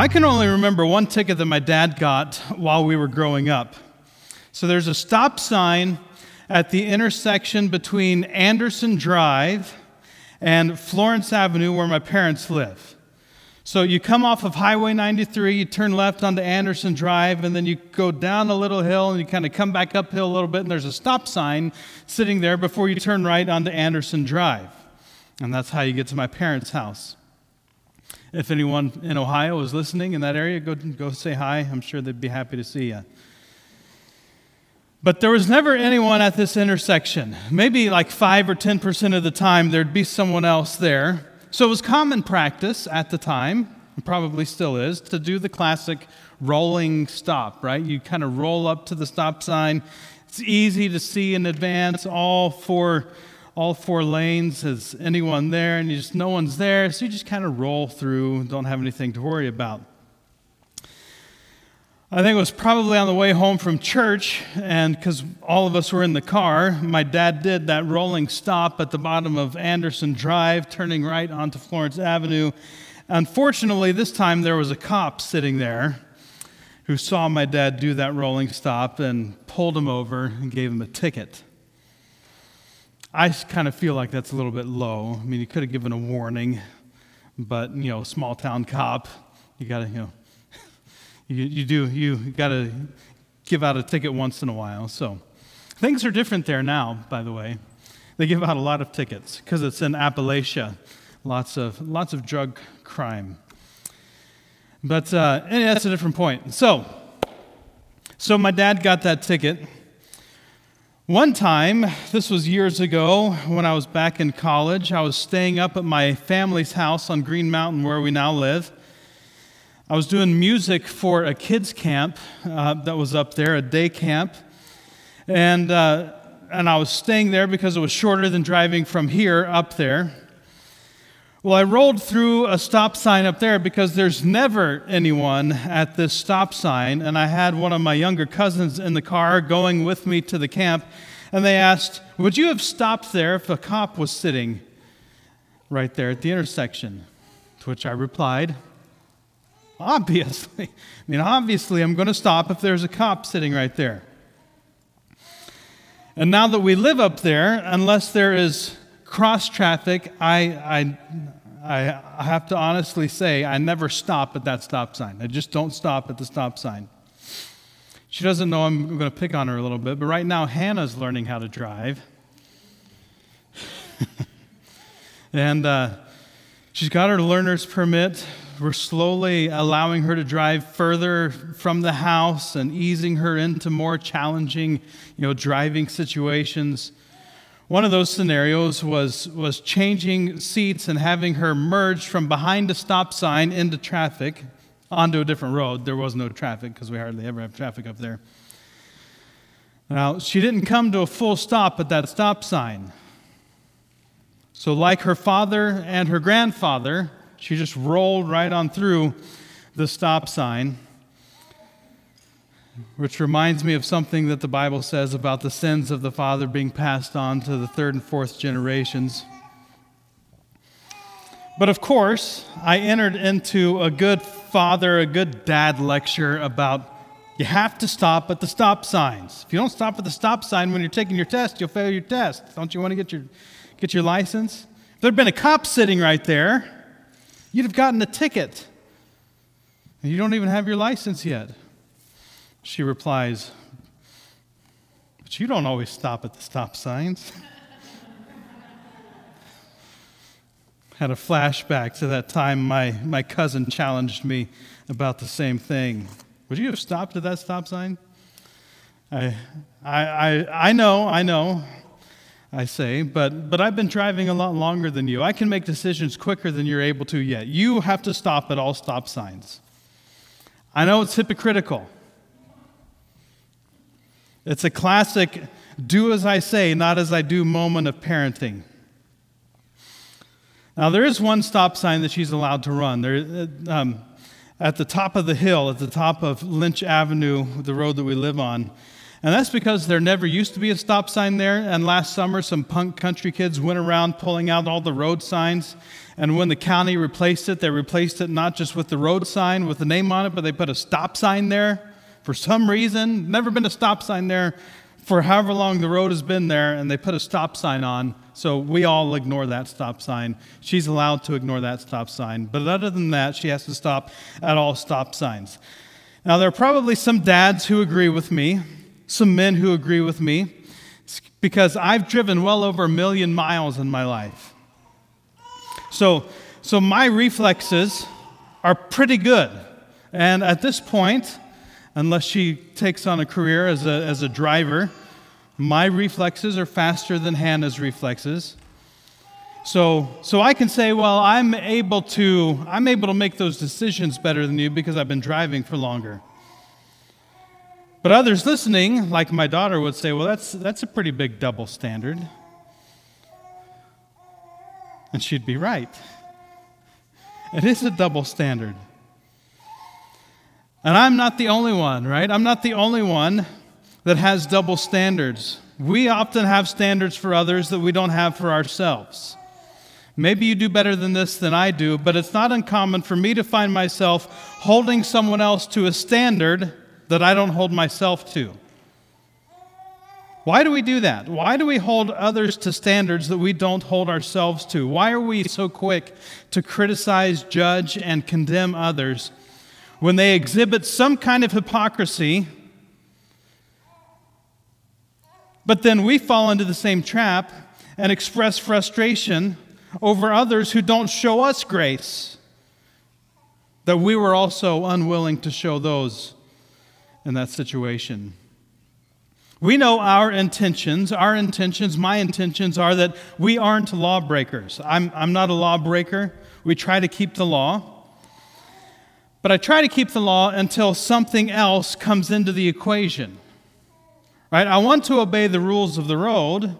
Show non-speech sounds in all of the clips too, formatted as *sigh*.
I can only remember one ticket that my dad got while we were growing up. So there's a stop sign at the intersection between Anderson Drive and Florence Avenue, where my parents live. So you come off of Highway 93, you turn left onto Anderson Drive, and then you go down a little hill and you kind of come back uphill a little bit, and there's a stop sign sitting there before you turn right onto Anderson Drive. And that's how you get to my parents' house. If anyone in Ohio is listening in that area, go, go say hi. I'm sure they'd be happy to see you. But there was never anyone at this intersection. Maybe like 5 or 10% of the time, there'd be someone else there. So it was common practice at the time, and probably still is, to do the classic rolling stop, right? You kind of roll up to the stop sign. It's easy to see in advance, all four all four lanes. Is anyone there? And you just no one's there, so you just kind of roll through. Don't have anything to worry about. I think it was probably on the way home from church, and because all of us were in the car, my dad did that rolling stop at the bottom of Anderson Drive, turning right onto Florence Avenue. Unfortunately, this time there was a cop sitting there who saw my dad do that rolling stop and pulled him over and gave him a ticket. I kind of feel like that's a little bit low. I mean, you could have given a warning, but, you know, small town cop, you got to, you know, *laughs* you, you do, you got to give out a ticket once in a while. So things are different there now, by the way. They give out a lot of tickets because it's in Appalachia, lots of, lots of drug crime. But uh, that's a different point. So, so my dad got that ticket one time, this was years ago when I was back in college, I was staying up at my family's house on Green Mountain where we now live. I was doing music for a kids' camp uh, that was up there, a day camp. And, uh, and I was staying there because it was shorter than driving from here up there. Well, I rolled through a stop sign up there because there's never anyone at this stop sign. And I had one of my younger cousins in the car going with me to the camp. And they asked, Would you have stopped there if a cop was sitting right there at the intersection? To which I replied, Obviously. I mean, obviously, I'm going to stop if there's a cop sitting right there. And now that we live up there, unless there is cross traffic, I, I, I have to honestly say, I never stop at that stop sign. I just don't stop at the stop sign. She doesn't know I'm going to pick on her a little bit, but right now Hannah's learning how to drive. *laughs* and uh, she's got her learner's permit. We're slowly allowing her to drive further from the house and easing her into more challenging, you know, driving situations. One of those scenarios was, was changing seats and having her merge from behind a stop sign into traffic onto a different road. There was no traffic because we hardly ever have traffic up there. Now, she didn't come to a full stop at that stop sign. So, like her father and her grandfather, she just rolled right on through the stop sign which reminds me of something that the Bible says about the sins of the father being passed on to the third and fourth generations. But of course, I entered into a good father, a good dad lecture about you have to stop at the stop signs. If you don't stop at the stop sign when you're taking your test, you'll fail your test. Don't you want to get your, get your license? If there'd been a cop sitting right there, you'd have gotten a ticket. And you don't even have your license yet. She replies, But you don't always stop at the stop signs. *laughs* Had a flashback to that time my, my cousin challenged me about the same thing. Would you have stopped at that stop sign? I, I, I, I know, I know, I say, but, but I've been driving a lot longer than you. I can make decisions quicker than you're able to yet. You have to stop at all stop signs. I know it's hypocritical. It's a classic do as I say, not as I do moment of parenting. Now, there is one stop sign that she's allowed to run. There, um, at the top of the hill, at the top of Lynch Avenue, the road that we live on, And that's because there never used to be a stop sign there. And last summer, some punk country kids went around pulling out all the road signs. And when the county replaced it, they replaced it not just with the road sign with the name on it, but they put a stop sign there for some reason. Never been a stop sign there for however long the road has been there, and they put a stop sign on. So we all ignore that stop sign. She's allowed to ignore that stop sign. But other than that, she has to stop at all stop signs. Now, there are probably some dads who agree with me some men who agree with me because I've driven well over a million miles in my life. So, so my reflexes are pretty good. And at this point, unless she takes on a career as a, as a driver, my reflexes are faster than Hannah's reflexes. So, so I can say, well, I'm able to I'm able to make those decisions better than you because I've been driving for longer. But others listening, like my daughter, would say, well, that's, that's a pretty big double standard. And she'd be right. It is a double standard. And I'm not the only one, right? I'm not the only one that has double standards. We often have standards for others that we don't have for ourselves. Maybe you do better than this than I do, but it's not uncommon for me to find myself holding someone else to a standard that I don't hold myself to. Why do we do that? Why do we hold others to standards that we don't hold ourselves to? Why are we so quick to criticize, judge, and condemn others when they exhibit some kind of hypocrisy? But then we fall into the same trap and express frustration over others who don't show us grace that we were also unwilling to show those in that situation. We know our intentions. Our intentions, my intentions, are that we aren't lawbreakers. I'm, I'm not a lawbreaker. We try to keep the law. But I try to keep the law until something else comes into the equation. Right? I want to obey the rules of the road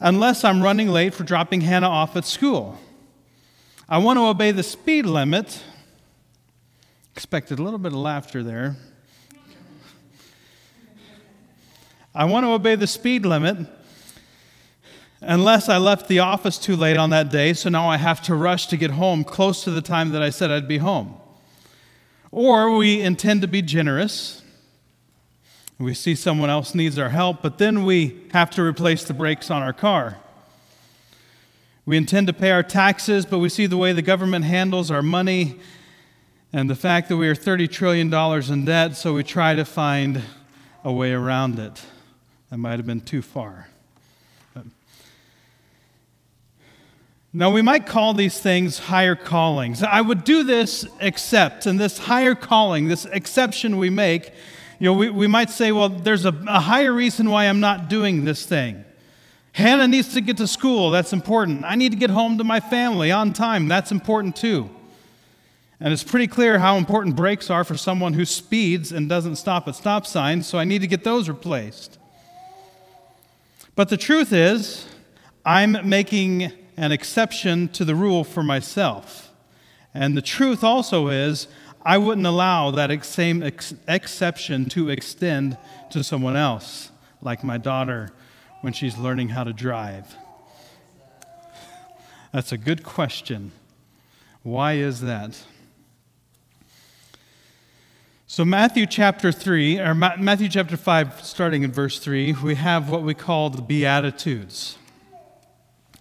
unless I'm running late for dropping Hannah off at school. I want to obey the speed limit. Expected a little bit of laughter there. I want to obey the speed limit unless I left the office too late on that day, so now I have to rush to get home close to the time that I said I'd be home. Or we intend to be generous. We see someone else needs our help, but then we have to replace the brakes on our car. We intend to pay our taxes, but we see the way the government handles our money and the fact that we are $30 trillion in debt, so we try to find a way around it. That might have been too far. Now, we might call these things higher callings. I would do this except, and this higher calling, this exception we make, you know, we, we might say, well, there's a, a higher reason why I'm not doing this thing. Hannah needs to get to school. That's important. I need to get home to my family on time. That's important too. And it's pretty clear how important brakes are for someone who speeds and doesn't stop at stop signs, so I need to get those replaced. But the truth is, I'm making an exception to the rule for myself. And the truth also is, I wouldn't allow that same ex- exception to extend to someone else, like my daughter when she's learning how to drive. That's a good question. Why is that? So, Matthew chapter 3, or Matthew chapter 5, starting in verse 3, we have what we call the Beatitudes.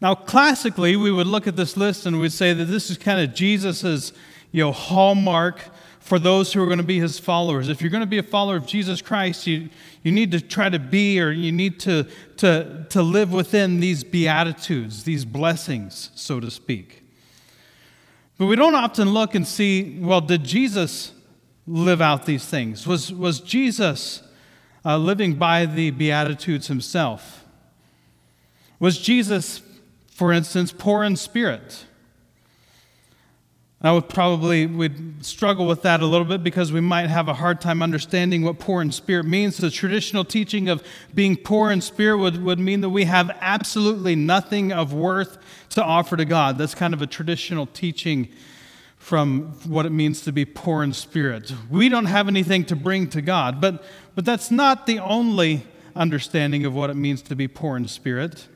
Now, classically, we would look at this list and we'd say that this is kind of Jesus's, you know, hallmark for those who are going to be his followers. If you're going to be a follower of Jesus Christ, you, you need to try to be or you need to, to, to live within these beatitudes, these blessings, so to speak. But we don't often look and see, well, did Jesus live out these things? Was, was Jesus uh, living by the Beatitudes himself? Was Jesus for instance, poor in spirit. I would probably would struggle with that a little bit because we might have a hard time understanding what poor in spirit means. The traditional teaching of being poor in spirit would, would mean that we have absolutely nothing of worth to offer to God. That's kind of a traditional teaching from what it means to be poor in spirit. We don't have anything to bring to God, but, but that's not the only understanding of what it means to be poor in spirit.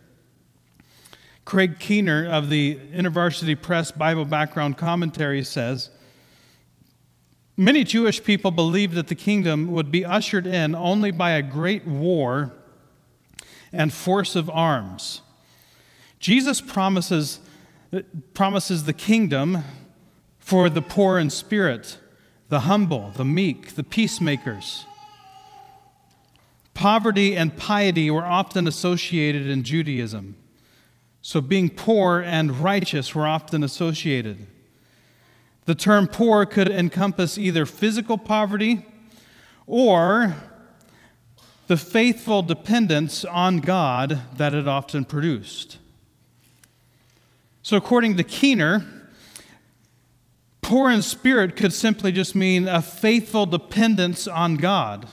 Craig Keener of the InterVarsity Press Bible Background Commentary says Many Jewish people believed that the kingdom would be ushered in only by a great war and force of arms. Jesus promises, promises the kingdom for the poor in spirit, the humble, the meek, the peacemakers. Poverty and piety were often associated in Judaism. So, being poor and righteous were often associated. The term poor could encompass either physical poverty or the faithful dependence on God that it often produced. So, according to Keener, poor in spirit could simply just mean a faithful dependence on God.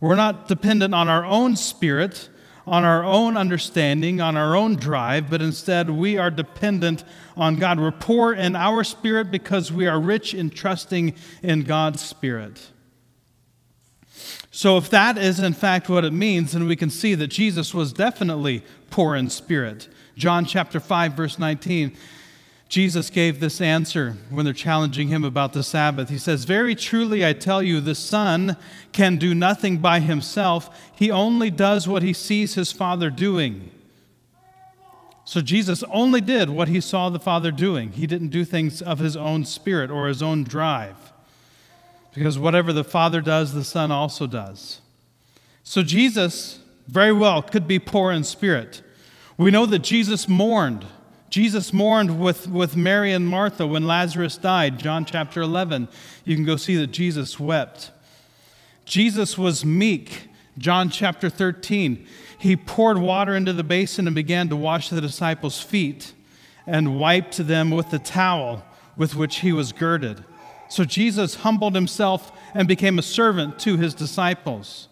We're not dependent on our own spirit on our own understanding, on our own drive, but instead we are dependent on God. We're poor in our spirit because we are rich in trusting in God's spirit. So, if that is in fact what it means, then we can see that Jesus was definitely poor in spirit. John chapter 5, verse 19 Jesus gave this answer when they're challenging him about the Sabbath. He says, Very truly I tell you, the Son can do nothing by himself. He only does what he sees his Father doing. So Jesus only did what he saw the Father doing. He didn't do things of his own spirit or his own drive. Because whatever the Father does, the Son also does. So Jesus very well could be poor in spirit. We know that Jesus mourned Jesus mourned with, with Mary and Martha when Lazarus died, John chapter 11. You can go see that Jesus wept. Jesus was meek, John chapter 13. He poured water into the basin and began to wash the disciples' feet and wiped them with the towel with which he was girded. So Jesus humbled himself and became a servant to his disciples.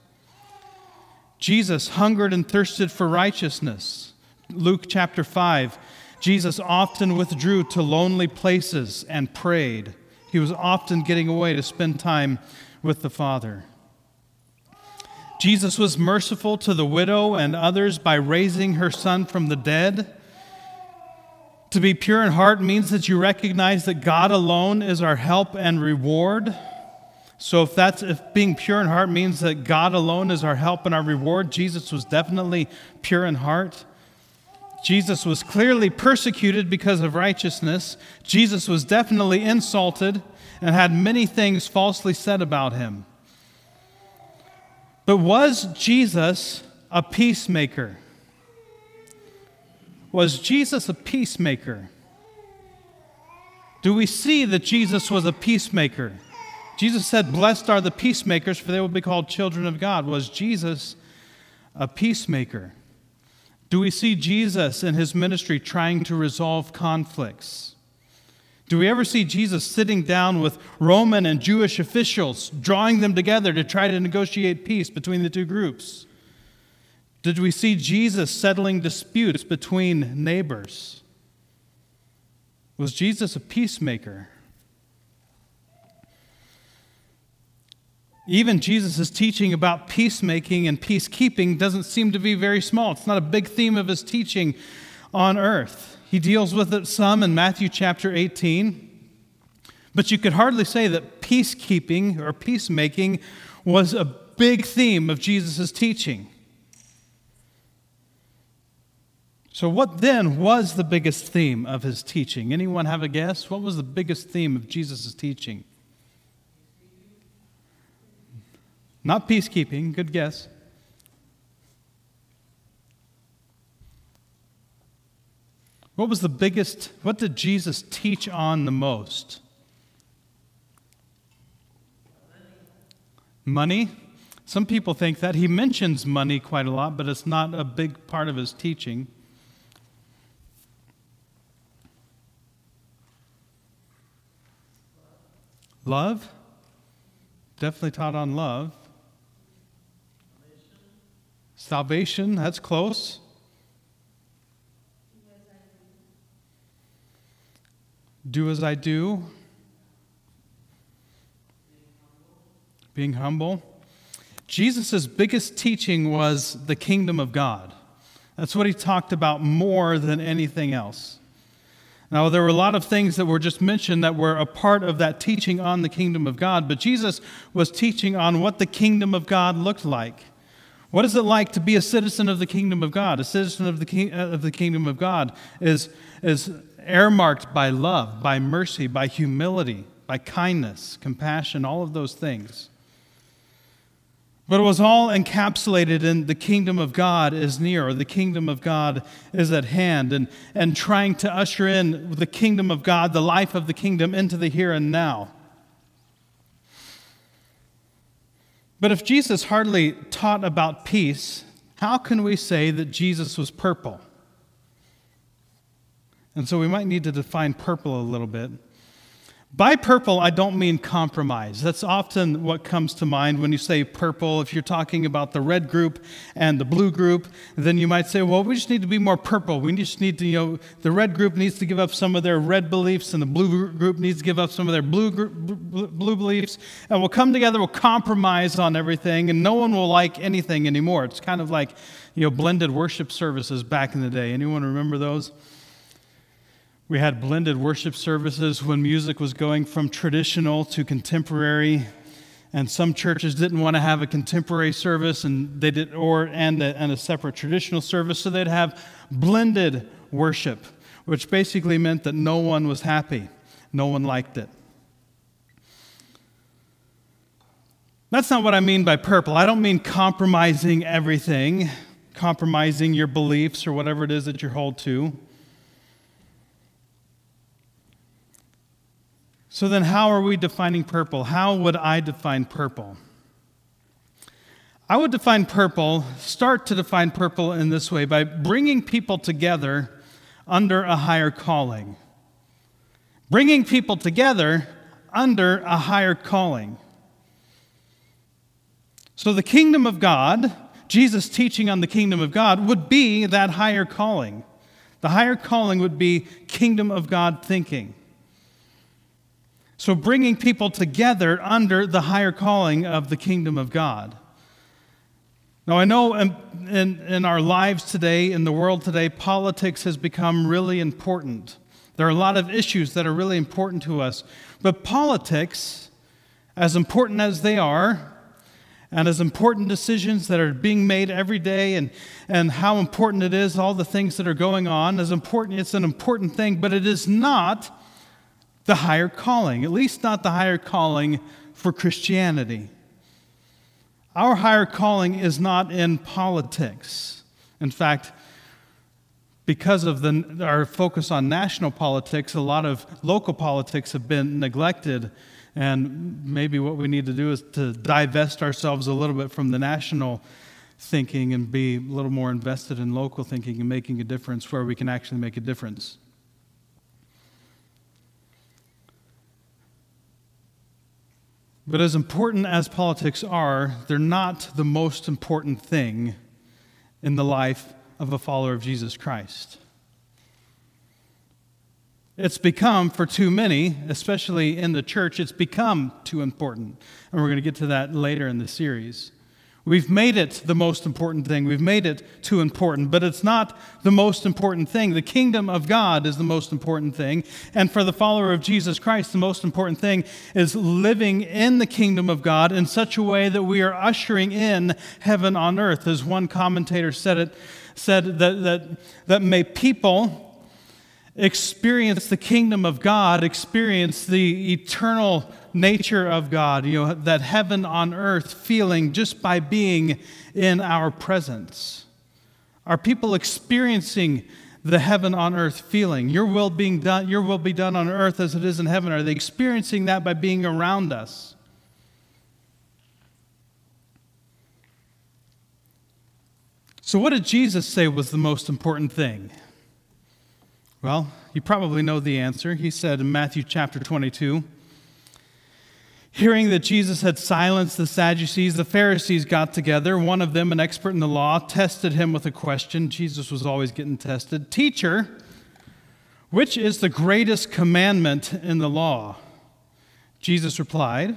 Jesus hungered and thirsted for righteousness. Luke chapter 5. Jesus often withdrew to lonely places and prayed. He was often getting away to spend time with the Father. Jesus was merciful to the widow and others by raising her son from the dead. To be pure in heart means that you recognize that God alone is our help and reward. So if that's if being pure in heart means that God alone is our help and our reward, Jesus was definitely pure in heart. Jesus was clearly persecuted because of righteousness. Jesus was definitely insulted and had many things falsely said about him. But was Jesus a peacemaker? Was Jesus a peacemaker? Do we see that Jesus was a peacemaker? Jesus said, Blessed are the peacemakers, for they will be called children of God. Was Jesus a peacemaker? Do we see Jesus in his ministry trying to resolve conflicts? Do we ever see Jesus sitting down with Roman and Jewish officials, drawing them together to try to negotiate peace between the two groups? Did we see Jesus settling disputes between neighbors? Was Jesus a peacemaker? Even Jesus' teaching about peacemaking and peacekeeping doesn't seem to be very small. It's not a big theme of his teaching on earth. He deals with it some in Matthew chapter 18. But you could hardly say that peacekeeping or peacemaking was a big theme of Jesus' teaching. So, what then was the biggest theme of his teaching? Anyone have a guess? What was the biggest theme of Jesus' teaching? Not peacekeeping, good guess. What was the biggest, what did Jesus teach on the most? Money. Some people think that. He mentions money quite a lot, but it's not a big part of his teaching. Love? Definitely taught on love. Salvation, that's close. Do as I do. Being humble. Jesus' biggest teaching was the kingdom of God. That's what he talked about more than anything else. Now, there were a lot of things that were just mentioned that were a part of that teaching on the kingdom of God, but Jesus was teaching on what the kingdom of God looked like. What is it like to be a citizen of the kingdom of God? A citizen of the, king, uh, of the kingdom of God is, is earmarked by love, by mercy, by humility, by kindness, compassion, all of those things. But it was all encapsulated in the kingdom of God is near, or the kingdom of God is at hand, and, and trying to usher in the kingdom of God, the life of the kingdom, into the here and now. But if Jesus hardly taught about peace, how can we say that Jesus was purple? And so we might need to define purple a little bit. By purple, I don't mean compromise. That's often what comes to mind when you say purple. If you're talking about the red group and the blue group, then you might say, well, we just need to be more purple. We just need to, you know, the red group needs to give up some of their red beliefs, and the blue group needs to give up some of their blue, group, blue beliefs. And we'll come together, we'll compromise on everything, and no one will like anything anymore. It's kind of like, you know, blended worship services back in the day. Anyone remember those? We had blended worship services when music was going from traditional to contemporary. And some churches didn't want to have a contemporary service and they did or and a, and a separate traditional service, so they'd have blended worship, which basically meant that no one was happy. No one liked it. That's not what I mean by purple. I don't mean compromising everything, compromising your beliefs or whatever it is that you hold to. So then, how are we defining purple? How would I define purple? I would define purple, start to define purple in this way by bringing people together under a higher calling. Bringing people together under a higher calling. So, the kingdom of God, Jesus' teaching on the kingdom of God, would be that higher calling. The higher calling would be kingdom of God thinking. So, bringing people together under the higher calling of the kingdom of God. Now, I know in, in, in, our lives today, in the world today, politics has become really important. There are a lot of issues that are really important to us. But politics, as important as they are, and as important decisions that are being made every day, and, and how important it is, all the things that are going on, as important, it's an important thing, but it is not the higher calling, at least not the higher calling for Christianity. Our higher calling is not in politics. In fact, because of the, our focus on national politics, a lot of local politics have been neglected. And maybe what we need to do is to divest ourselves a little bit from the national thinking and be a little more invested in local thinking and making a difference where we can actually make a difference. But as important as politics are, they're not the most important thing in the life of a follower of Jesus Christ. It's become, for too many, especially in the church, it's become too important. And we're going to get to that later in the series. We've made it the most important thing. We've made it too important, but it's not the most important thing. The kingdom of God is the most important thing. And for the follower of Jesus Christ, the most important thing is living in the kingdom of God in such a way that we are ushering in heaven on earth. As one commentator said it, said that, that, that may people experience the kingdom of God, experience the eternal nature of God, you know, that heaven on earth feeling just by being in our presence. Are people experiencing the heaven on earth feeling? Your will being done, your will be done on earth as it is in heaven. Are they experiencing that by being around us? So, what did Jesus say was the most important thing? Well, you probably know the answer. He said in Matthew chapter 22 Hearing that Jesus had silenced the Sadducees, the Pharisees got together. One of them, an expert in the law, tested him with a question. Jesus was always getting tested. Teacher, which is the greatest commandment in the law? Jesus replied,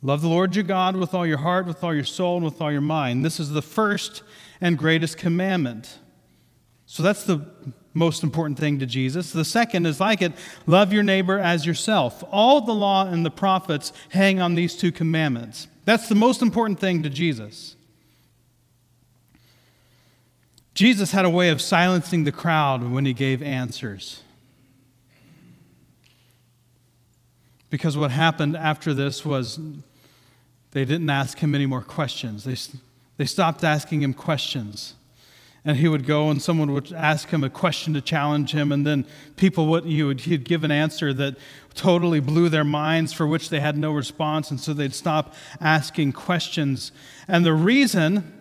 Love the Lord your God with all your heart, with all your soul, and with all your mind. This is the first and greatest commandment. So that's the most important thing to Jesus. The second is like it love your neighbor as yourself. All the law and the prophets hang on these two commandments. That's the most important thing to Jesus. Jesus had a way of silencing the crowd when he gave answers. Because what happened after this was they didn't ask him any more questions. They, they stopped asking him questions and he would go and someone would ask him a question to challenge him and then people would he would he'd give an answer that totally blew their minds for which they had no response and so they'd stop asking questions and the reason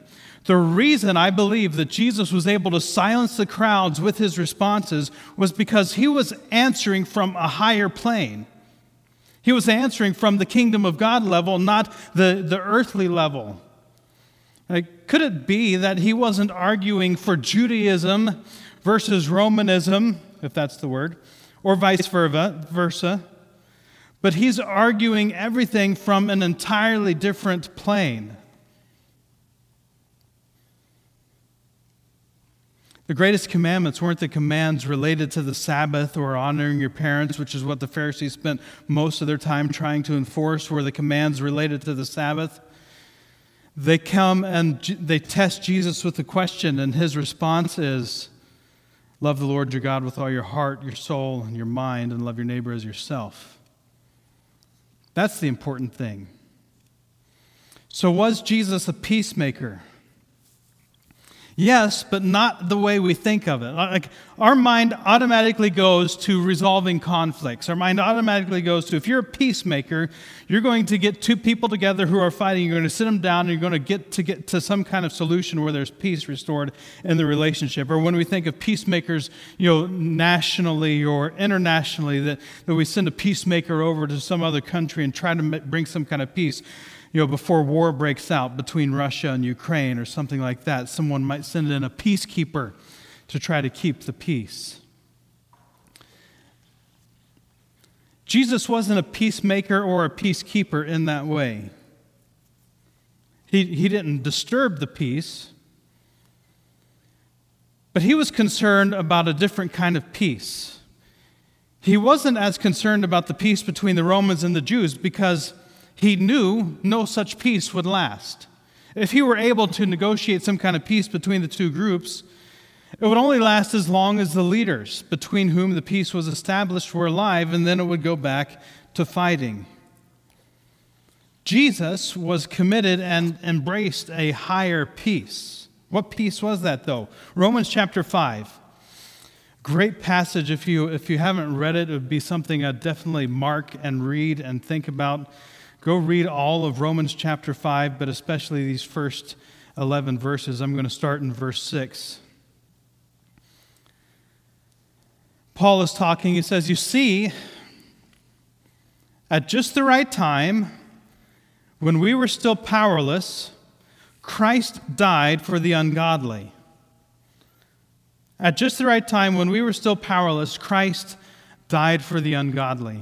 the reason I believe that Jesus was able to silence the crowds with his responses was because he was answering from a higher plane. He was answering from the kingdom of God level, not the, the earthly level. Like, could it be that he wasn't arguing for Judaism versus Romanism, if that's the word, or vice versa? But he's arguing everything from an entirely different plane. The greatest commandments weren't the commands related to the Sabbath or honoring your parents, which is what the Pharisees spent most of their time trying to enforce, were the commands related to the Sabbath. They come and they test Jesus with a question, and his response is Love the Lord your God with all your heart, your soul, and your mind, and love your neighbor as yourself. That's the important thing. So, was Jesus a peacemaker? Yes, but not the way we think of it. Like our mind automatically goes to resolving conflicts. Our mind automatically goes to if you're a peacemaker, you're going to get two people together who are fighting, you're going to sit them down and you're going to get to get to some kind of solution where there's peace restored in the relationship. Or when we think of peacemakers, you know, nationally or internationally that, that we send a peacemaker over to some other country and try to bring some kind of peace you know, before war breaks out between Russia and Ukraine or something like that, someone might send in a peacekeeper to try to keep the peace. Jesus wasn't a peacemaker or a peacekeeper in that way. He, he didn't disturb the peace, but he was concerned about a different kind of peace. He wasn't as concerned about the peace between the Romans and the Jews because he knew no such peace would last. If he were able to negotiate some kind of peace between the two groups, it would only last as long as the leaders between whom the peace was established were alive, and then it would go back to fighting. Jesus was committed and embraced a higher peace. What peace was that, though? Romans chapter 5. Great passage. If you, if you haven't read it, it would be something I'd definitely mark and read and think about. Go read all of Romans chapter 5, but especially these first 11 verses. I'm going to start in verse 6. Paul is talking. He says, You see, at just the right time, when we were still powerless, Christ died for the ungodly. At just the right time, when we were still powerless, Christ died for the ungodly.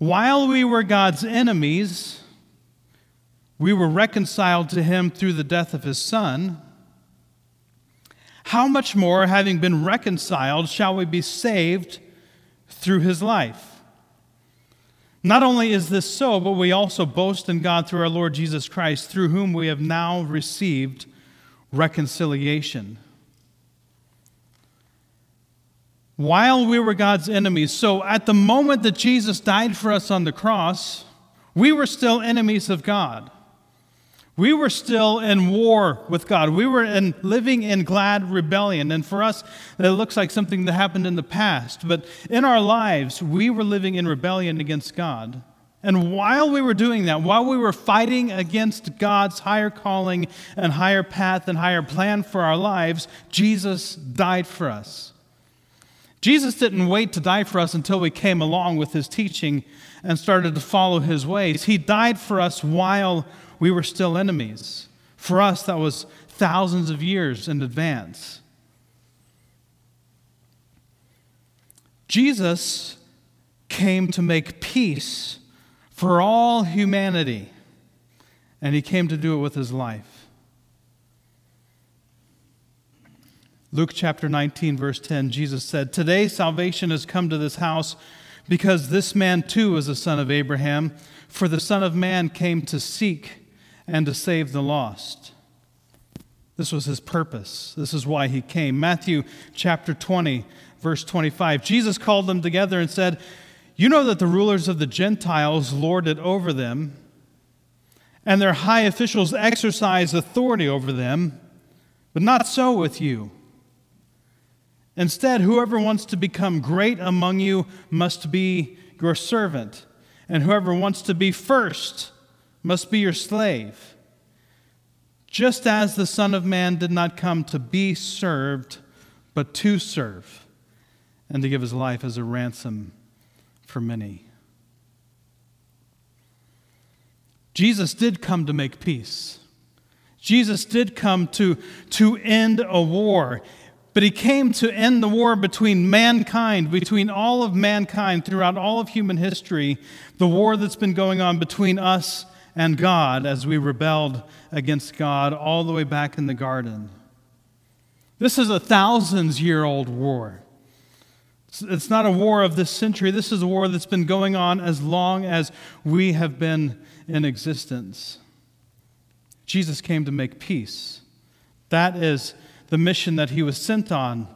while we were God's enemies, we were reconciled to him through the death of his Son, how much more, having been reconciled, shall we be saved through his life? Not only is this so, but we also boast in God through our Lord Jesus Christ, through whom we have now received reconciliation. While we were God's enemies, so at the moment that Jesus died for us on the cross, we were still enemies of God. We were still in war with God. We were in, living in glad rebellion. And for us, that looks like something that happened in the past. But in our lives, we were living in rebellion against God. And while we were doing that, while we were fighting against God's higher calling and higher path and higher plan for our lives, Jesus died for us. Jesus didn't wait to die for us until we came along with his teaching and started to follow his ways. He died for us while we were still enemies. For us, that was thousands of years in advance. Jesus came to make peace for all humanity, and he came to do it with his life. Luke chapter 19, verse 10, Jesus said, Today salvation has come to this house because this man too is a son of Abraham, for the Son of Man came to seek and to save the lost. This was his purpose. This is why he came. Matthew chapter 20, verse 25. Jesus called them together and said, You know that the rulers of the Gentiles lord it over them, and their high officials exercise authority over them, but not so with you. Instead, whoever wants to become great among you must be your servant, and whoever wants to be first must be your slave, just as the Son of Man did not come to be served, but to serve, and to give his life as a ransom for many. Jesus did come to make peace. Jesus did come to, to end a war. But he came to end the war between mankind, between all of mankind throughout all of human history, the war that's been going on between us and God as we rebelled against God all the way back in the garden. This is a thousands year old war. It's not a war of this century. This is a war that's been going on as long as we have been in existence. Jesus came to make peace. That is the mission that he was sent on,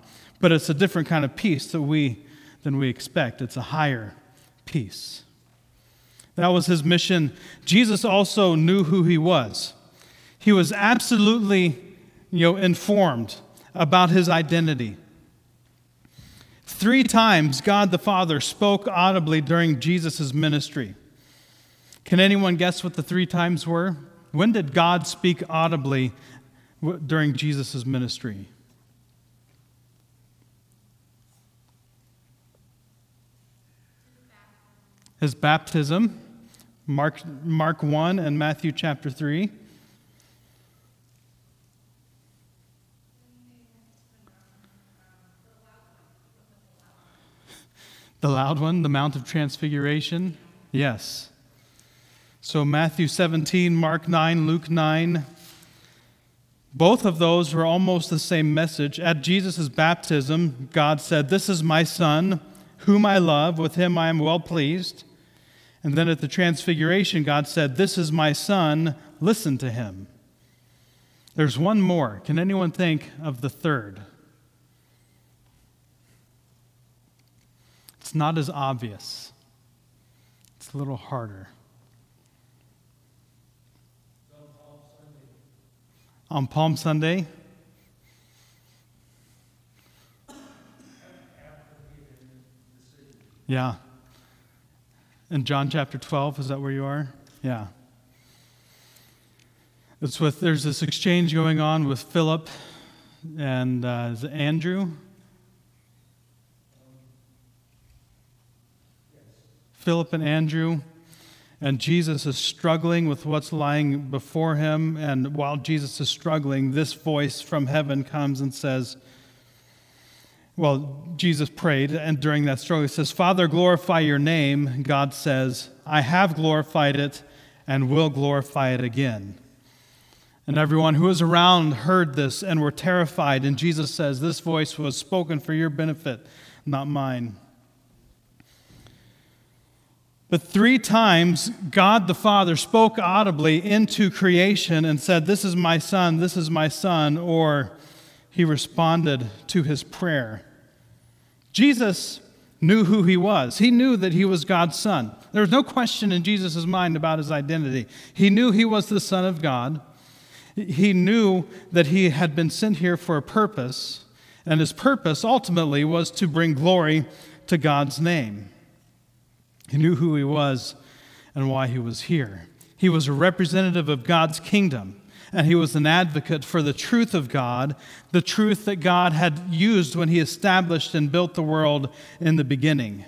but it's a different kind of peace that we, than we expect. It's a higher peace. That was his mission. Jesus also knew who he was. He was absolutely you know, informed about his identity. Three times, God the Father spoke audibly during Jesus' ministry. Can anyone guess what the three times were? When did God speak audibly during Jesus' ministry? His baptism. Mark, Mark 1 and Matthew chapter 3. The loud one, the Mount of Transfiguration? Yes. So Matthew 17, Mark 9, Luke 9. Both of those were almost the same message. At Jesus' baptism, God said, This is my Son, whom I love. With him I am well pleased. And then at the transfiguration, God said, This is my son, listen to him. There's one more. Can anyone think of the third? It's not as obvious, it's a little harder. On Palm Sunday, yeah. In John chapter 12, is that where you are? Yeah. It's with, there's this exchange going on with Philip and uh, is Andrew? Philip and Andrew. And Jesus is struggling with what's lying before him. And while Jesus is struggling, this voice from heaven comes and says, Well, Jesus prayed, and during that struggle, he says, Father, glorify your name. God says, I have glorified it and will glorify it again. And everyone who was around heard this and were terrified. And Jesus says, This voice was spoken for your benefit, not mine. But three times, God the Father spoke audibly into creation and said, This is my son, this is my son, or he responded to his prayer. Jesus knew who he was. He knew that he was God's son. There was no question in Jesus' mind about his identity. He knew he was the Son of God. He knew that he had been sent here for a purpose, and his purpose ultimately was to bring glory to God's name. He knew who he was and why he was here. He was a representative of God's kingdom, and he was an advocate for the truth of God, the truth that God had used when he established and built the world in the beginning.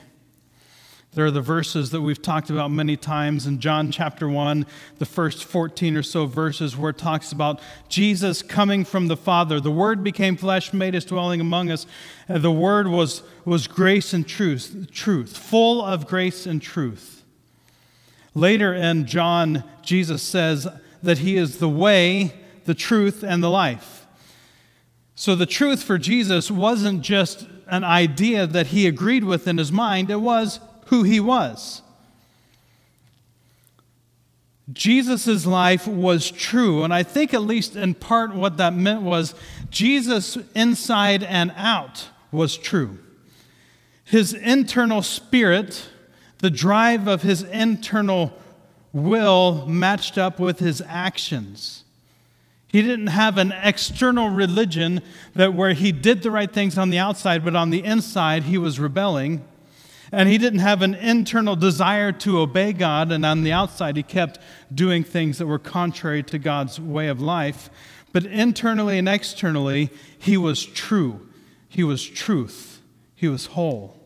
There are the verses that we've talked about many times in John chapter 1, the first 14 or so verses, where it talks about Jesus coming from the Father. The Word became flesh, made his dwelling among us. And the Word was, was grace and truth, truth, full of grace and truth. Later in John, Jesus says that he is the way, the truth, and the life. So the truth for Jesus wasn't just an idea that he agreed with in his mind, it was who he was. Jesus' life was true, and I think, at least in part, what that meant was Jesus, inside and out, was true. His internal spirit, the drive of his internal will, matched up with his actions. He didn't have an external religion that where he did the right things on the outside, but on the inside he was rebelling. And he didn't have an internal desire to obey God, and on the outside, he kept doing things that were contrary to God's way of life. But internally and externally, he was true. He was truth. He was whole.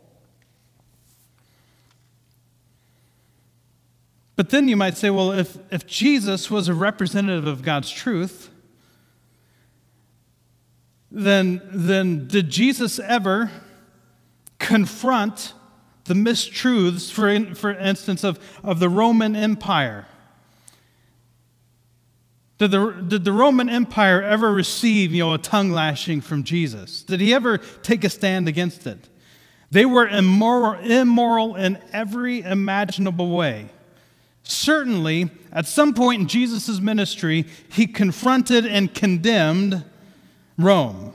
But then you might say, well, if, if Jesus was a representative of God's truth, then, then did Jesus ever confront the mistruths, for, in, for instance, of, of the Roman Empire. Did the, did the Roman Empire ever receive you know, a tongue lashing from Jesus? Did he ever take a stand against it? They were immoral, immoral in every imaginable way. Certainly, at some point in Jesus' ministry, he confronted and condemned Rome.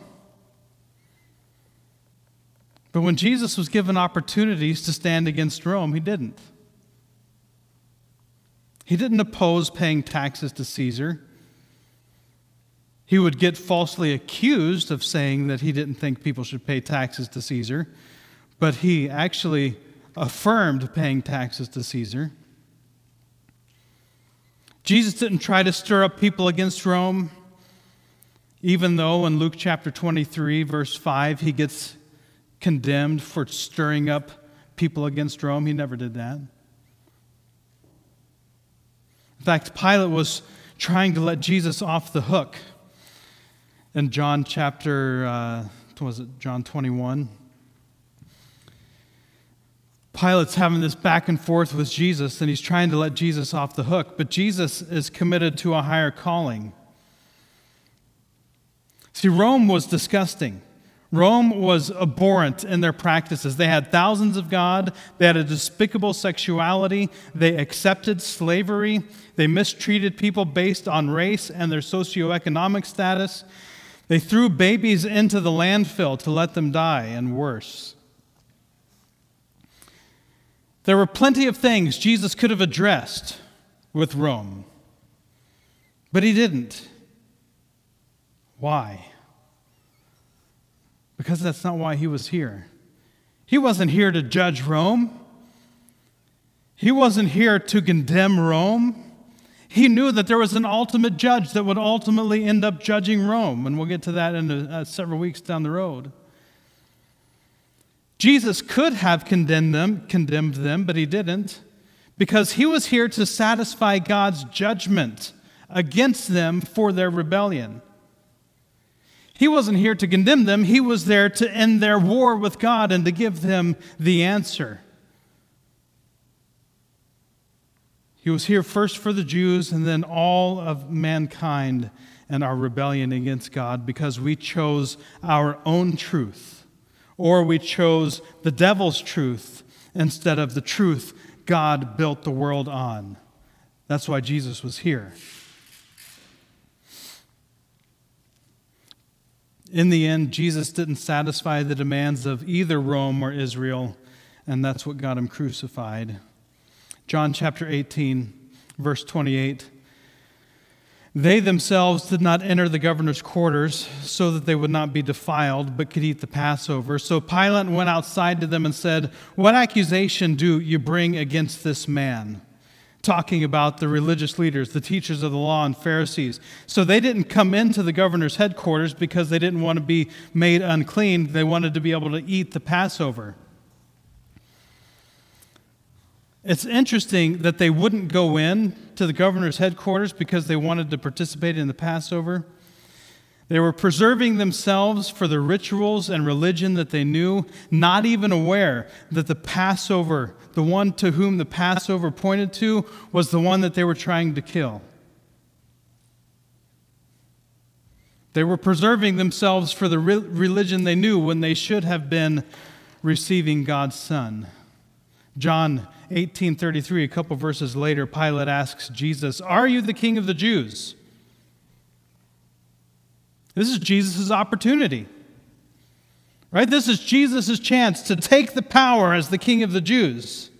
But when Jesus was given opportunities to stand against Rome, he didn't. He didn't oppose paying taxes to Caesar. He would get falsely accused of saying that he didn't think people should pay taxes to Caesar, but he actually affirmed paying taxes to Caesar. Jesus didn't try to stir up people against Rome, even though in Luke chapter 23, verse 5, he gets condemned for stirring up people against Rome. He never did that. In fact, Pilate was trying to let Jesus off the hook in John chapter, uh, was it John 21? Pilate's having this back and forth with Jesus, and he's trying to let Jesus off the hook, but Jesus is committed to a higher calling. See, Rome was disgusting. Rome was abhorrent in their practices. They had thousands of God, they had a despicable sexuality, they accepted slavery, they mistreated people based on race and their socioeconomic status. They threw babies into the landfill to let them die, and worse. There were plenty of things Jesus could have addressed with Rome, but he didn't. Why? Because that's not why he was here. He wasn't here to judge Rome. He wasn't here to condemn Rome. He knew that there was an ultimate judge that would ultimately end up judging Rome, and we'll get to that in uh, several weeks down the road. Jesus could have condemned them, condemned them, but he didn't, because he was here to satisfy God's judgment against them for their rebellion. He wasn't here to condemn them, he was there to end their war with God and to give them the answer. He was here first for the Jews and then all of mankind and our rebellion against God because we chose our own truth or we chose the devil's truth instead of the truth God built the world on. That's why Jesus was here. In the end, Jesus didn't satisfy the demands of either Rome or Israel, and that's what got him crucified. John chapter 18, verse 28. They themselves did not enter the governor's quarters so that they would not be defiled, but could eat the Passover. So Pilate went outside to them and said, What accusation do you bring against this man? Talking about the religious leaders, the teachers of the law, and Pharisees. So they didn't come into the governor's headquarters because they didn't want to be made unclean. They wanted to be able to eat the Passover. It's interesting that they wouldn't go in to the governor's headquarters because they wanted to participate in the Passover. They were preserving themselves for the rituals and religion that they knew, not even aware that the Passover, the one to whom the Passover pointed to, was the one that they were trying to kill. They were preserving themselves for the re- religion they knew when they should have been receiving God's Son. John 18:33, a couple verses later, Pilate asks Jesus, "Are you the king of the Jews?" This is Jesus' opportunity. Right? This is Jesus' chance to take the power as the king of the Jews.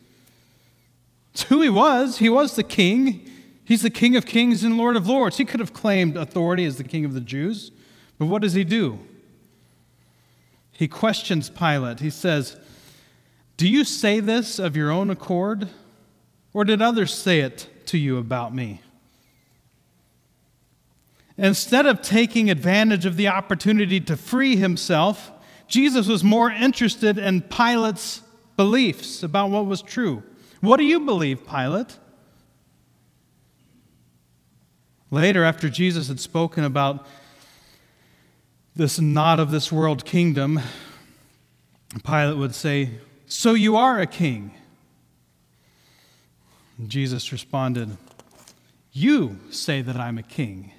It's who he was. He was the king. He's the king of kings and lord of lords. He could have claimed authority as the king of the Jews. But what does he do? He questions Pilate. He says, Do you say this of your own accord? Or did others say it to you about me? Instead of taking advantage of the opportunity to free himself, Jesus was more interested in Pilate's beliefs about what was true. What do you believe, Pilate? Later, after Jesus had spoken about this not of this world kingdom, Pilate would say, So you are a king. And Jesus responded, You say that I'm a king.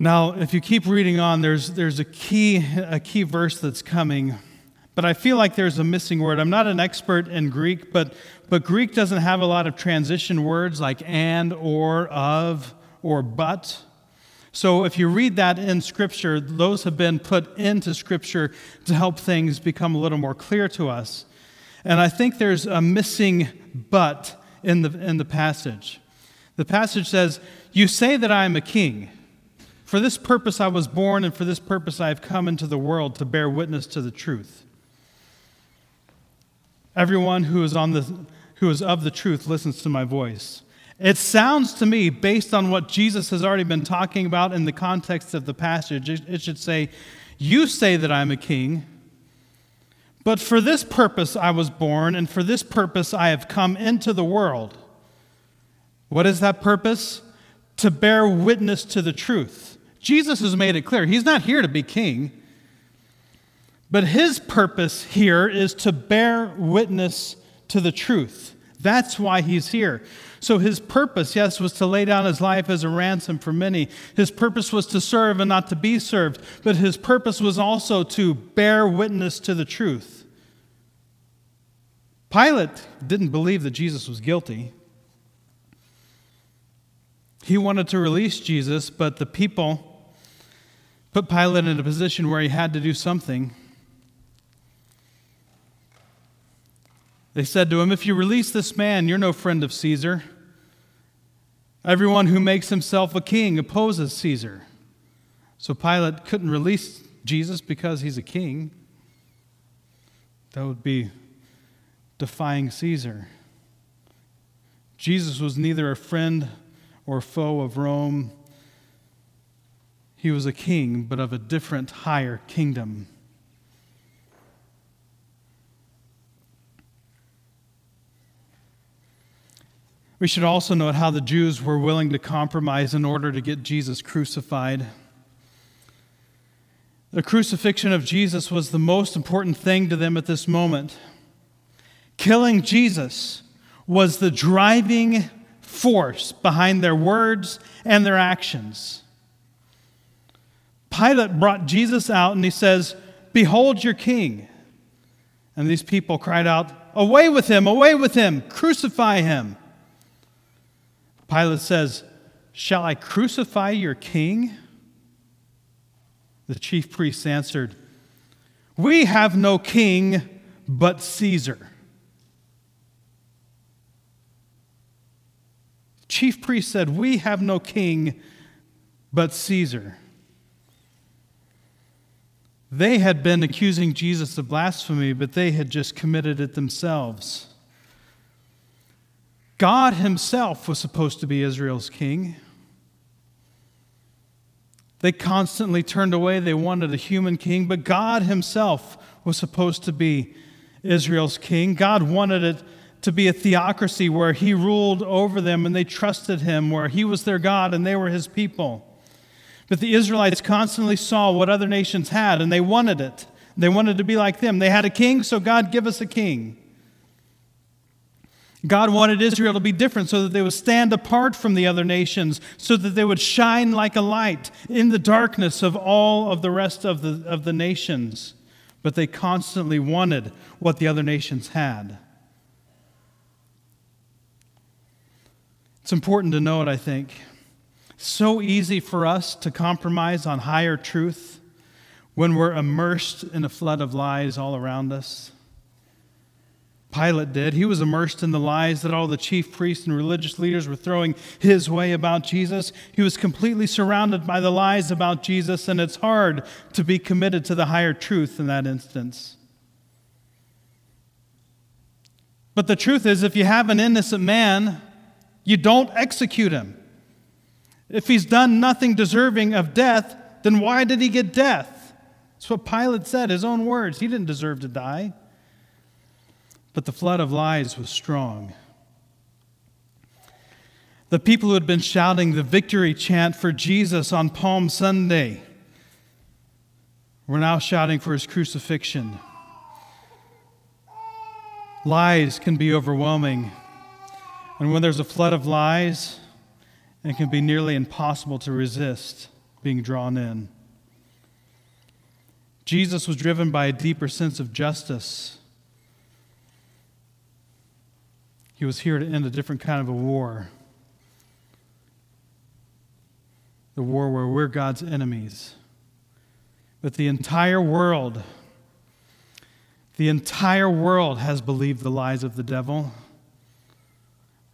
Now, if you keep reading on, there's, there's a, key, a key verse that's coming, but I feel like there's a missing word. I'm not an expert in Greek, but, but Greek doesn't have a lot of transition words like and, or, of, or but. So if you read that in Scripture, those have been put into Scripture to help things become a little more clear to us. And I think there's a missing but in the, in the passage. The passage says, You say that I am a king. For this purpose I was born, and for this purpose I have come into the world to bear witness to the truth. Everyone who is, on the, who is of the truth listens to my voice. It sounds to me, based on what Jesus has already been talking about in the context of the passage, it should say, You say that I'm a king, but for this purpose I was born, and for this purpose I have come into the world. What is that purpose? To bear witness to the truth. Jesus has made it clear he's not here to be king, but his purpose here is to bear witness to the truth. That's why he's here. So his purpose, yes, was to lay down his life as a ransom for many. His purpose was to serve and not to be served, but his purpose was also to bear witness to the truth. Pilate didn't believe that Jesus was guilty. He wanted to release Jesus, but the people put Pilate in a position where he had to do something. They said to him, If you release this man, you're no friend of Caesar. Everyone who makes himself a king opposes Caesar. So Pilate couldn't release Jesus because he's a king. That would be defying Caesar. Jesus was neither a friend or foe of Rome. He was a king, but of a different, higher kingdom. We should also note how the Jews were willing to compromise in order to get Jesus crucified. The crucifixion of Jesus was the most important thing to them at this moment. Killing Jesus was the driving force behind their words and their actions. Pilate brought Jesus out and he says, Behold your king. And these people cried out, Away with him, away with him, crucify him. Pilate says, Shall I crucify your king? The chief priests answered, We have no king but Caesar. chief priest said, We have no king but Caesar. They had been accusing Jesus of blasphemy, but they had just committed it themselves. God Himself was supposed to be Israel's king. They constantly turned away. They wanted a human king, but God Himself was supposed to be Israel's king. God wanted it to be a theocracy where He ruled over them and they trusted Him, where He was their God and they were His people. But the Israelites constantly saw what other nations had and they wanted it. They wanted to be like them. They had a king, so God, give us a king. God wanted Israel to be different so that they would stand apart from the other nations, so that they would shine like a light in the darkness of all of the rest of the, of the nations. But they constantly wanted what the other nations had. It's important to note, I think, so easy for us to compromise on higher truth when we're immersed in a flood of lies all around us. Pilate did. He was immersed in the lies that all the chief priests and religious leaders were throwing his way about Jesus. He was completely surrounded by the lies about Jesus, and it's hard to be committed to the higher truth in that instance. But the truth is, if you have an innocent man, you don't execute him. If he's done nothing deserving of death, then why did he get death? That's what Pilate said, his own words. He didn't deserve to die. But the flood of lies was strong. The people who had been shouting the victory chant for Jesus on Palm Sunday were now shouting for his crucifixion. Lies can be overwhelming. And when there's a flood of lies, it can be nearly impossible to resist being drawn in. Jesus was driven by a deeper sense of justice He was here to end a different kind of a war. The war where we're God's enemies. But the entire world, the entire world has believed the lies of the devil.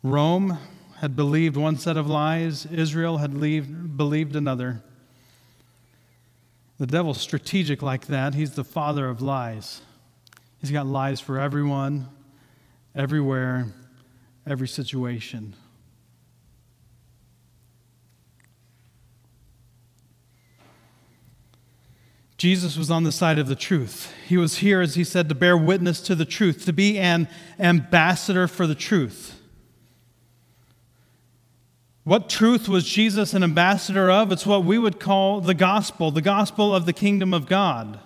Rome had believed one set of lies, Israel had believed another. The devil's strategic like that. He's the father of lies. He's got lies for everyone, everywhere every situation. Jesus was on the side of the truth. He was here, as he said, to bear witness to the truth, to be an ambassador for the truth. What truth was Jesus an ambassador of? It's what we would call the gospel, the gospel of the kingdom of God.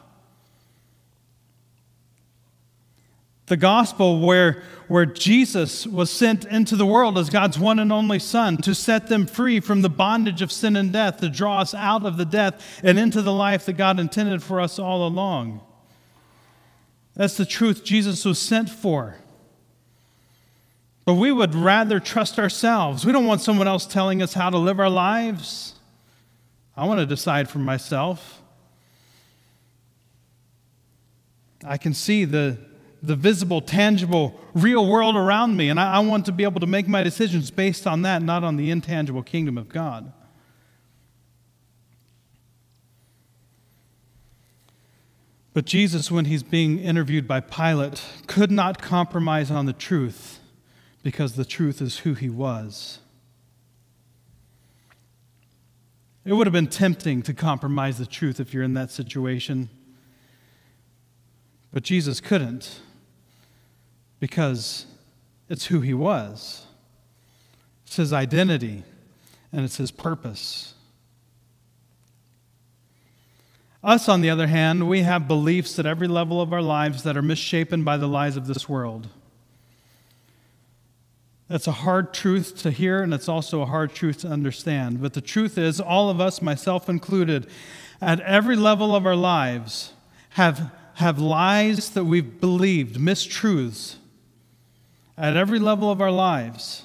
The gospel where, where Jesus was sent into the world as God's one and only Son to set them free from the bondage of sin and death, to draw us out of the death and into the life that God intended for us all along. That's the truth Jesus was sent for. But we would rather trust ourselves. We don't want someone else telling us how to live our lives. I want to decide for myself. I can see the the visible, tangible, real world around me. And I, I, want to be able to make my decisions based on that, not on the intangible kingdom of God. But Jesus, when he's being interviewed by Pilate, could not compromise on the truth because the truth is who he was. It would have been tempting to compromise the truth if you're in that situation. But Jesus couldn't because it's who he was. It's his identity and it's his purpose. Us, on the other hand, we have beliefs at every level of our lives that are misshapen by the lies of this world. That's a hard truth to hear, and it's also a hard truth to understand. But the truth is, all of us, myself included, at every level of our lives, have, have lies that we've believed, mistruths, at every level of our lives.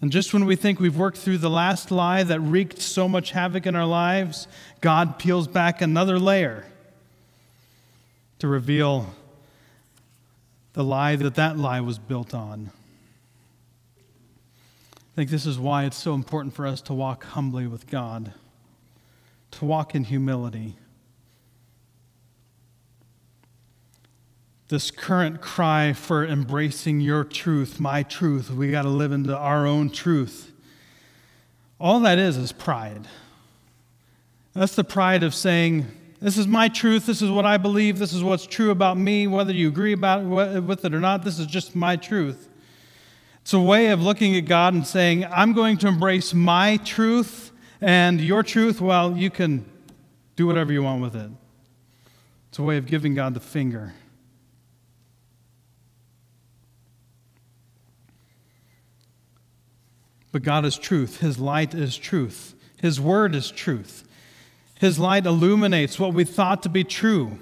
And just when we think we've worked through the last lie that wreaked so much havoc in our lives, God peels back another layer to reveal the lie that that lie was built on. I think this is why it's so important for us to walk humbly with God, to walk in humility. This current cry for embracing your truth, my truth, we got to live into our own truth. All that is is pride. That's the pride of saying, this is my truth. This is what I believe. This is what's true about me, whether you agree about it, with it or not. This is just my truth. It's a way of looking at God and saying, I'm going to embrace my truth and your truth, well, you can do whatever you want with it. It's a way of giving God the finger. But God is truth. His light is truth. His word is truth. His light illuminates what we thought to be true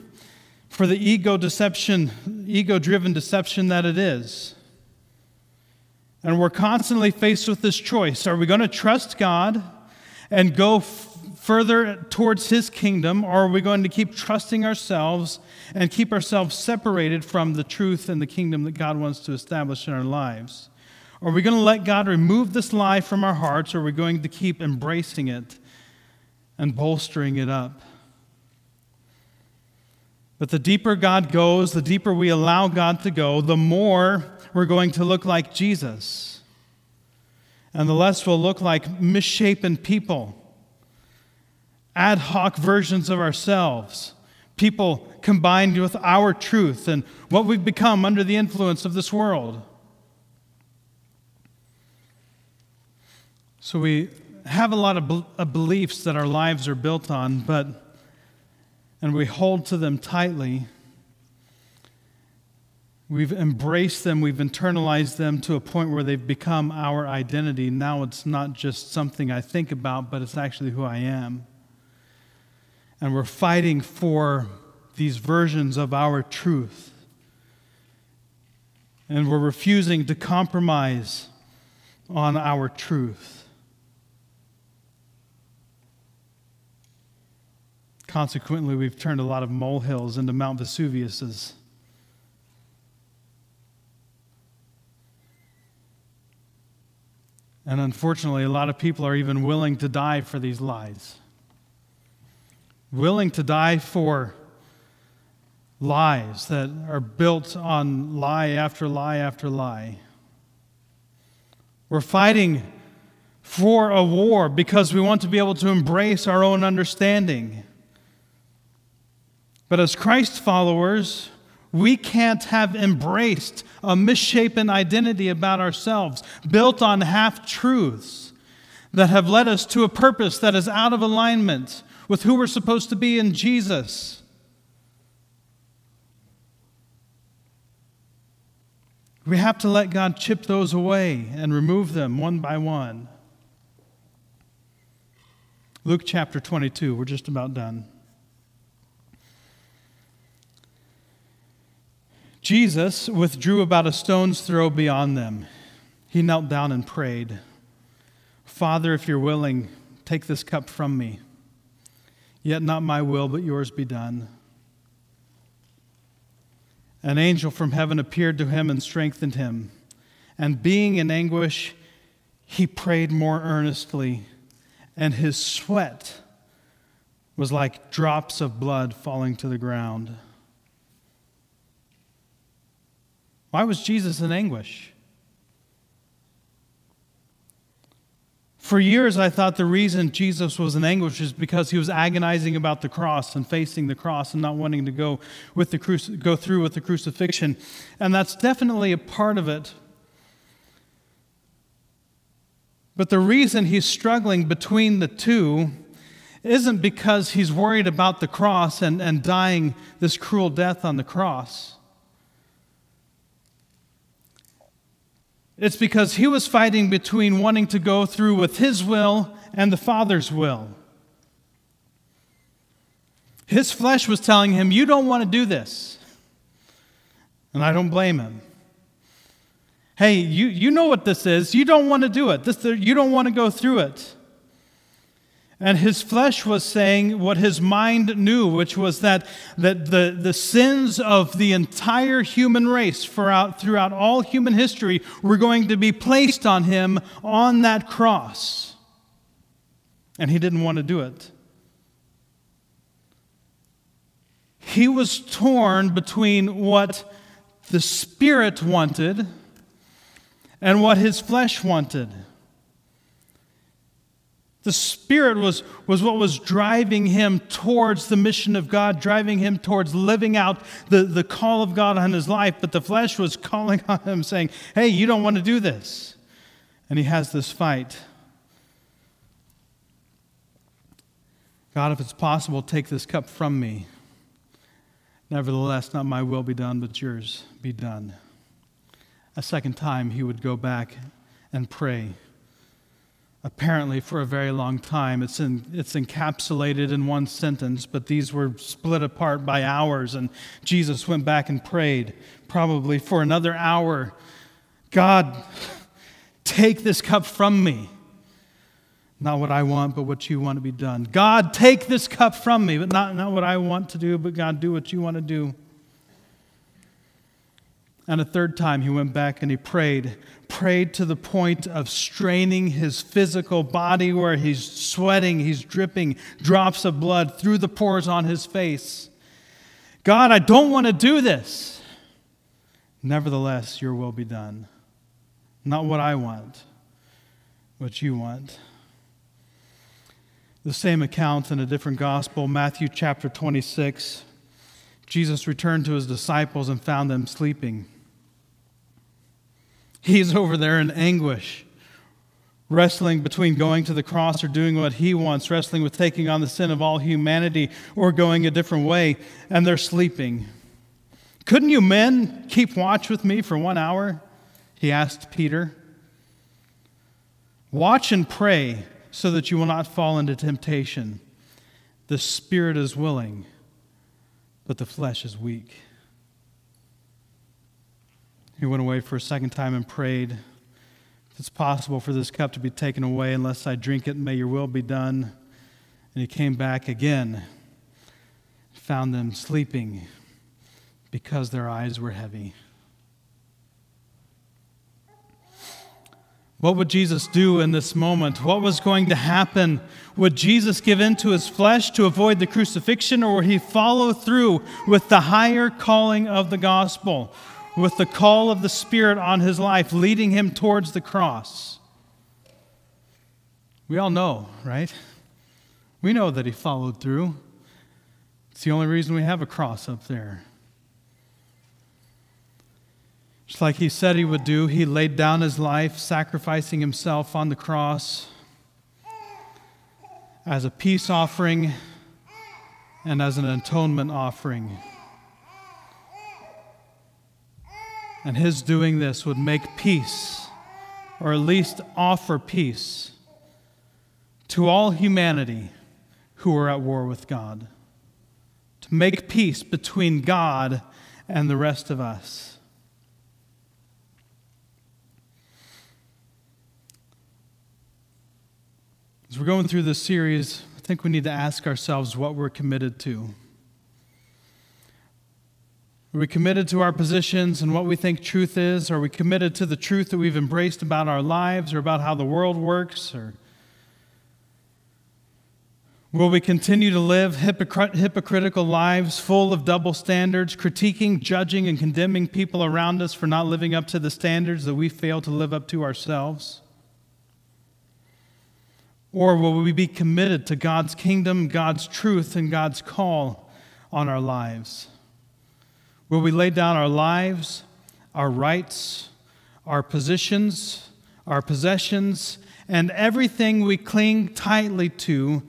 for the ego deception, ego driven deception that it is. And we're constantly faced with this choice. Are we going to trust God and go f- further towards His kingdom, or are we going to keep trusting ourselves and keep ourselves separated from the truth and the kingdom that God wants to establish in our lives? Are we going to let God remove this lie from our hearts, or are we going to keep embracing it and bolstering it up. But the deeper God goes, the deeper we allow God to go, the more we're going to look like Jesus. And the less we'll look like misshapen people, ad hoc versions of ourselves, people combined with our truth and what we've become under the influence of this world. So we have a lot of, of uh, beliefs that our lives are built on, but and we hold to them tightly. We've embraced them, we've internalized them to a point where they've become our identity. Now it's not just something I think about, but it's actually who I am. And we're fighting for these versions of our truth. And we're refusing to compromise on our truth. Consequently, we've turned a lot of molehills into Mount Vesuviuses. And unfortunately, a lot of people are even willing to die for these lies. Willing to die for lies that are built on lie after lie after lie. We're fighting for a war because we want to be able to embrace our own understanding. But as Christ followers, we can't have embraced a misshapen identity about ourselves, built on half truths that have led us to a purpose that is out of alignment with who we're supposed to be in Jesus. We have to let God chip those away and remove them one by one. Luke chapter 22, we're just about done. Jesus withdrew about a stone's throw beyond them. He knelt down and prayed, Father, if you're willing, take this cup from me. Yet not my will, but yours be done. An angel from heaven appeared to him and strengthened him. And being in anguish, he prayed more earnestly, and his sweat was like drops of blood falling to the ground. Why was Jesus in anguish? For years, I thought the reason Jesus was in anguish is because he was agonizing about the cross and facing the cross and not wanting to go, with the cruci- go through with the crucifixion. And that's definitely a part of it. But the reason he's struggling between the two isn't because he's worried about the cross and, and dying this cruel death on the cross. It's because he was fighting between wanting to go through with his will and the Father's will. His flesh was telling him, You don't want to do this. And I don't blame him. Hey, you, you know what this is. You don't want to do it. This, you don't want to go through it. And his flesh was saying what his mind knew, which was that, that the, the sins of the entire human race throughout, throughout all human history were going to be placed on him on that cross. And he didn't want to do it. He was torn between what the Spirit wanted and what his flesh wanted. The Spirit was, was what was driving him towards the mission of God, driving him towards living out the, the call of God on his life. But the flesh was calling on him, saying, Hey, you don't want to do this. And he has this fight. God, if it's possible, take this cup from me. Nevertheless, not my will be done, but yours be done. A second time, he would go back and pray apparently for a very long time. It's, in, it's encapsulated in one sentence, but these were split apart by hours, and Jesus went back and prayed, probably for another hour God, take this cup from me. Not what I want, but what you want to be done. God, take this cup from me, but not, not what I want to do, but God, do what you want to do. And a third time he went back and he prayed, prayed to the point of straining his physical body where he's sweating, he's dripping drops of blood through the pores on his face. God, I don't want to do this. Nevertheless, your will be done. Not what I want, what you want. The same account in a different gospel, Matthew chapter 26. Jesus returned to his disciples and found them sleeping. He's over there in anguish, wrestling between going to the cross or doing what he wants, wrestling with taking on the sin of all humanity or going a different way, and they're sleeping. Couldn't you men keep watch with me for one hour? He asked Peter. Watch and pray so that you will not fall into temptation. The spirit is willing, but the flesh is weak. He went away for a second time and prayed, If it's possible for this cup to be taken away unless I drink it, may your will be done. And he came back again, found them sleeping because their eyes were heavy. What would Jesus do in this moment? What was going to happen? Would Jesus give in to his flesh to avoid the crucifixion, or would he follow through with the higher calling of the gospel? With the call of the Spirit on his life, leading him towards the cross. We all know, right? We know that he followed through. It's the only reason we have a cross up there. Just like he said he would do, he laid down his life, sacrificing himself on the cross as a peace offering and as an atonement offering. And his doing this would make peace, or at least offer peace, to all humanity who are at war with God. To make peace between God and the rest of us. As we're going through this series, I think we need to ask ourselves what we're committed to. Are we committed to our positions and what we think truth is? Are we committed to the truth that we've embraced about our lives or about how the world works? Or will we continue to live hypocr- hypocritical lives full of double standards, critiquing, judging, and condemning people around us for not living up to the standards that we fail to live up to ourselves? Or will we be committed to God's kingdom, God's truth, and God's call on our lives? Will we lay down our lives, our rights, our positions, our possessions, and everything we cling tightly to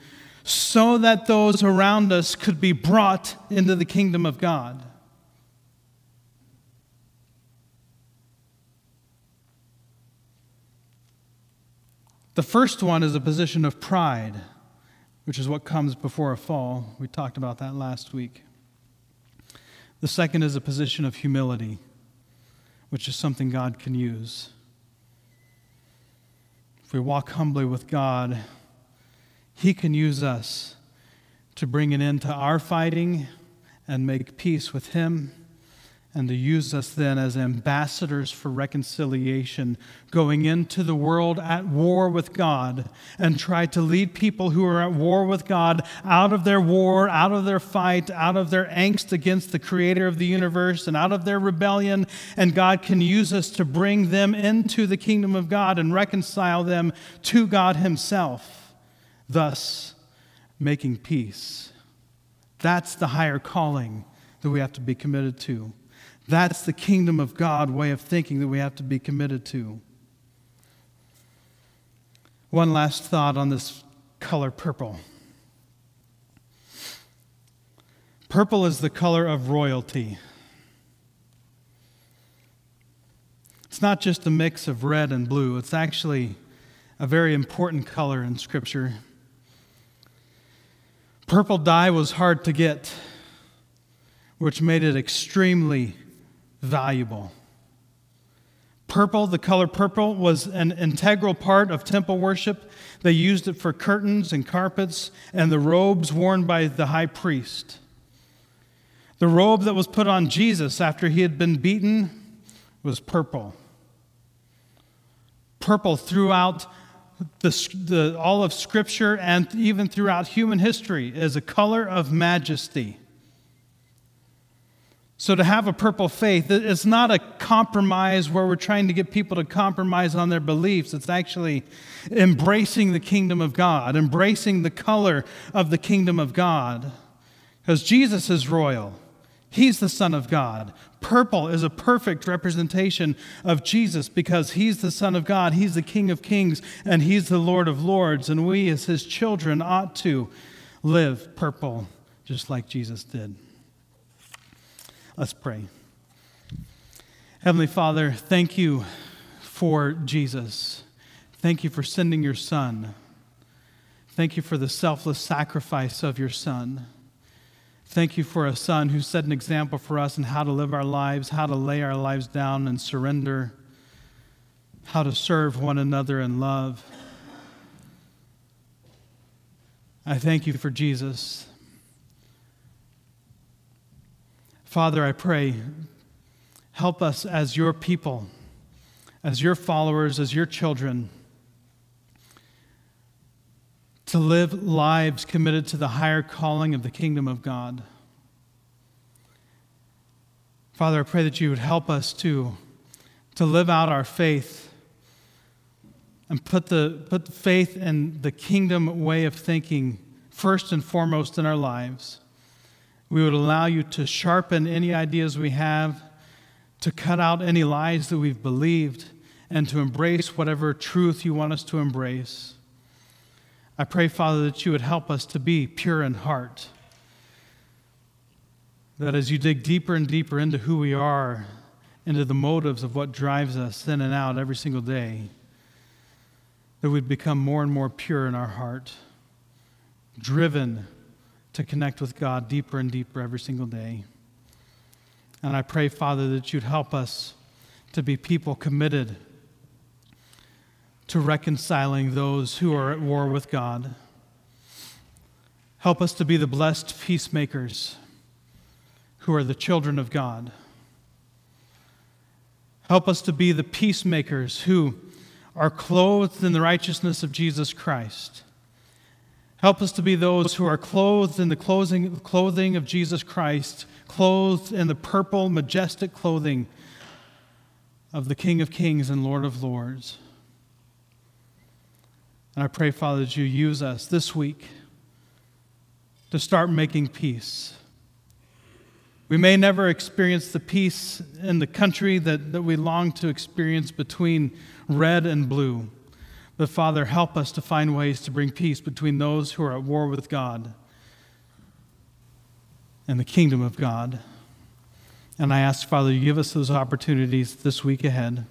so that those around us could be brought into the kingdom of God. The first one is a position of pride, which is what comes before a fall. We talked about that last week. The second is a position of humility, which is something God can use. If we walk humbly with God, He can use us to bring an end to our fighting and make peace with Him and to use us then as ambassadors for reconciliation, going into the world at war with God and try to lead people who are at war with God out of their war, out of their fight, out of their angst against the creator of the universe, and out of their rebellion. And God can use us to bring them into the kingdom of God and reconcile them to God Himself, thus making peace. That's the higher calling that we have to be committed to. That's the kingdom of God way of thinking that we have to be committed to. One last thought on this color purple. Purple is the color of royalty. It's not just a mix of red and blue, it's actually a very important color in Scripture. Purple dye was hard to get, which made it extremely valuable. Purple, the color purple, was an integral part of temple worship. They used it for curtains and carpets and the robes worn by the high priest. The robe that was put on Jesus after he had been beaten was purple. Purple throughout the, the, all of Scripture and even throughout human history is a color of majesty. So, to have a purple faith, it's not a compromise where we're trying to get people to compromise on their beliefs. It's actually embracing the kingdom of God, embracing the color of the kingdom of God. Because Jesus is royal, He's the Son of God. Purple is a perfect representation of Jesus because He's the Son of God, He's the King of Kings, and He's the Lord of Lords. And we, as His children, ought to live purple just like Jesus did. Let's pray. Heavenly Father, thank you for Jesus. Thank you for sending your Son. Thank you for the selfless sacrifice of your Son. Thank you for a Son who set an example for us in how to live our lives, how to lay our lives down and surrender, how to serve one another in love. I thank you for Jesus. Father, I pray, help us as your people, as your followers, as your children, to live lives committed to the higher calling of the kingdom of God. Father, I pray that you would help us to, to live out our faith and put the, put faith in the kingdom way of thinking first and foremost in our lives. We would allow you to sharpen any ideas we have, to cut out any lies that we've believed, and to embrace whatever truth you want us to embrace. I pray, Father, that you would help us to be pure in heart. That as you dig deeper and deeper into who we are, into the motives of what drives us in and out every single day, that we'd become more and more pure in our heart, driven to connect with God deeper and deeper every single day. And I pray, Father, that you'd help us to be people committed to reconciling those who are at war with God. Help us to be the blessed peacemakers who are the children of God. Help us to be the peacemakers who are clothed in the righteousness of Jesus Christ Help us to be those who are clothed in the clothing, of Jesus Christ, clothed in the purple, majestic clothing of the King of Kings and Lord of Lords. And I pray, Father, that you use us this week to start making peace. We may never experience the peace in the country that, that we long to experience between red and blue. But Father, help us to find ways to bring peace between those who are at war with God and the kingdom of God. And I ask, Father, you give us those opportunities this week ahead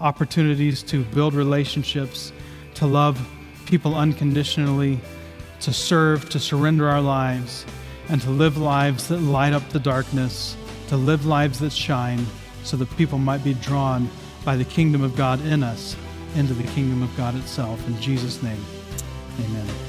opportunities to build relationships, to love people unconditionally, to serve, to surrender our lives, and to live lives that light up the darkness, to live lives that shine, so that people might be drawn by the kingdom of God in us into the kingdom of God itself. In Jesus' name, amen.